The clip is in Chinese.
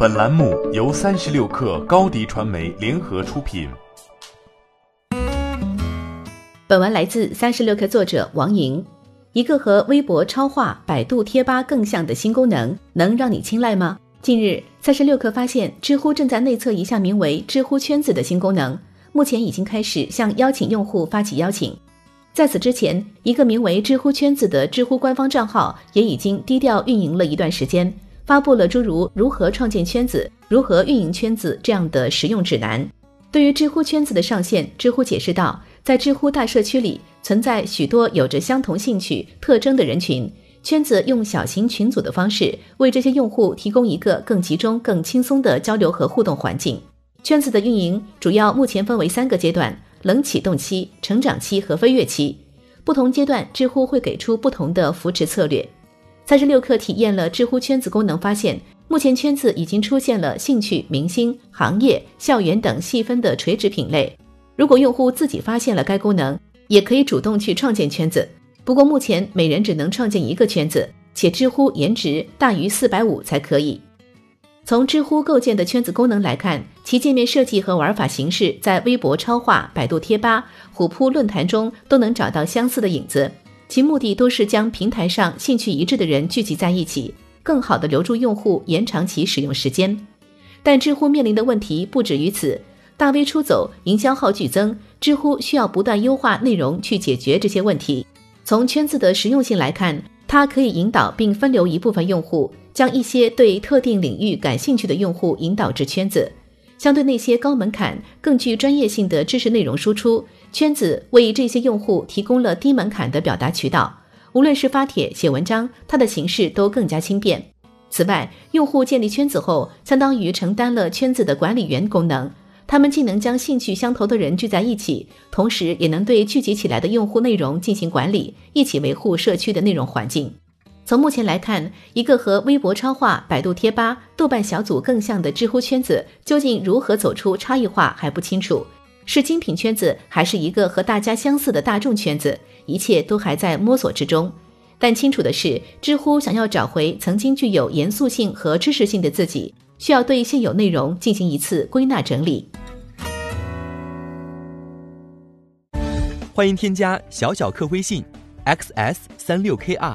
本栏目由三十六氪高低传媒联合出品。本文来自三十六氪作者王莹。一个和微博超话、百度贴吧更像的新功能，能让你青睐吗？近日，三十六氪发现，知乎正在内测一项名为“知乎圈子”的新功能，目前已经开始向邀请用户发起邀请。在此之前，一个名为“知乎圈子”的知乎官方账号也已经低调运营了一段时间，发布了诸如如何创建圈子、如何运营圈子这样的实用指南。对于知乎圈子的上线，知乎解释道，在知乎大社区里存在许多有着相同兴趣特征的人群，圈子用小型群组的方式为这些用户提供一个更集中、更轻松的交流和互动环境。圈子的运营主要目前分为三个阶段。冷启动期、成长期和飞跃期，不同阶段，知乎会给出不同的扶持策略。三十六氪体验了知乎圈子功能，发现目前圈子已经出现了兴趣、明星、行业、校园等细分的垂直品类。如果用户自己发现了该功能，也可以主动去创建圈子。不过目前每人只能创建一个圈子，且知乎颜值大于四百五才可以。从知乎构建的圈子功能来看，其界面设计和玩法形式在微博超话、百度贴吧、虎扑论坛中都能找到相似的影子。其目的都是将平台上兴趣一致的人聚集在一起，更好的留住用户，延长其使用时间。但知乎面临的问题不止于此，大 V 出走，营销号剧增，知乎需要不断优化内容去解决这些问题。从圈子的实用性来看，它可以引导并分流一部分用户。将一些对特定领域感兴趣的用户引导至圈子，相对那些高门槛、更具专业性的知识内容输出，圈子为这些用户提供了低门槛的表达渠道。无论是发帖、写文章，它的形式都更加轻便。此外，用户建立圈子后，相当于承担了圈子的管理员功能。他们既能将兴趣相投的人聚在一起，同时也能对聚集起来的用户内容进行管理，一起维护社区的内容环境。从目前来看，一个和微博超话、百度贴吧、豆瓣小组更像的知乎圈子，究竟如何走出差异化还不清楚。是精品圈子，还是一个和大家相似的大众圈子？一切都还在摸索之中。但清楚的是，知乎想要找回曾经具有严肃性和知识性的自己，需要对现有内容进行一次归纳整理。欢迎添加小小客微信：xs 三六 kr。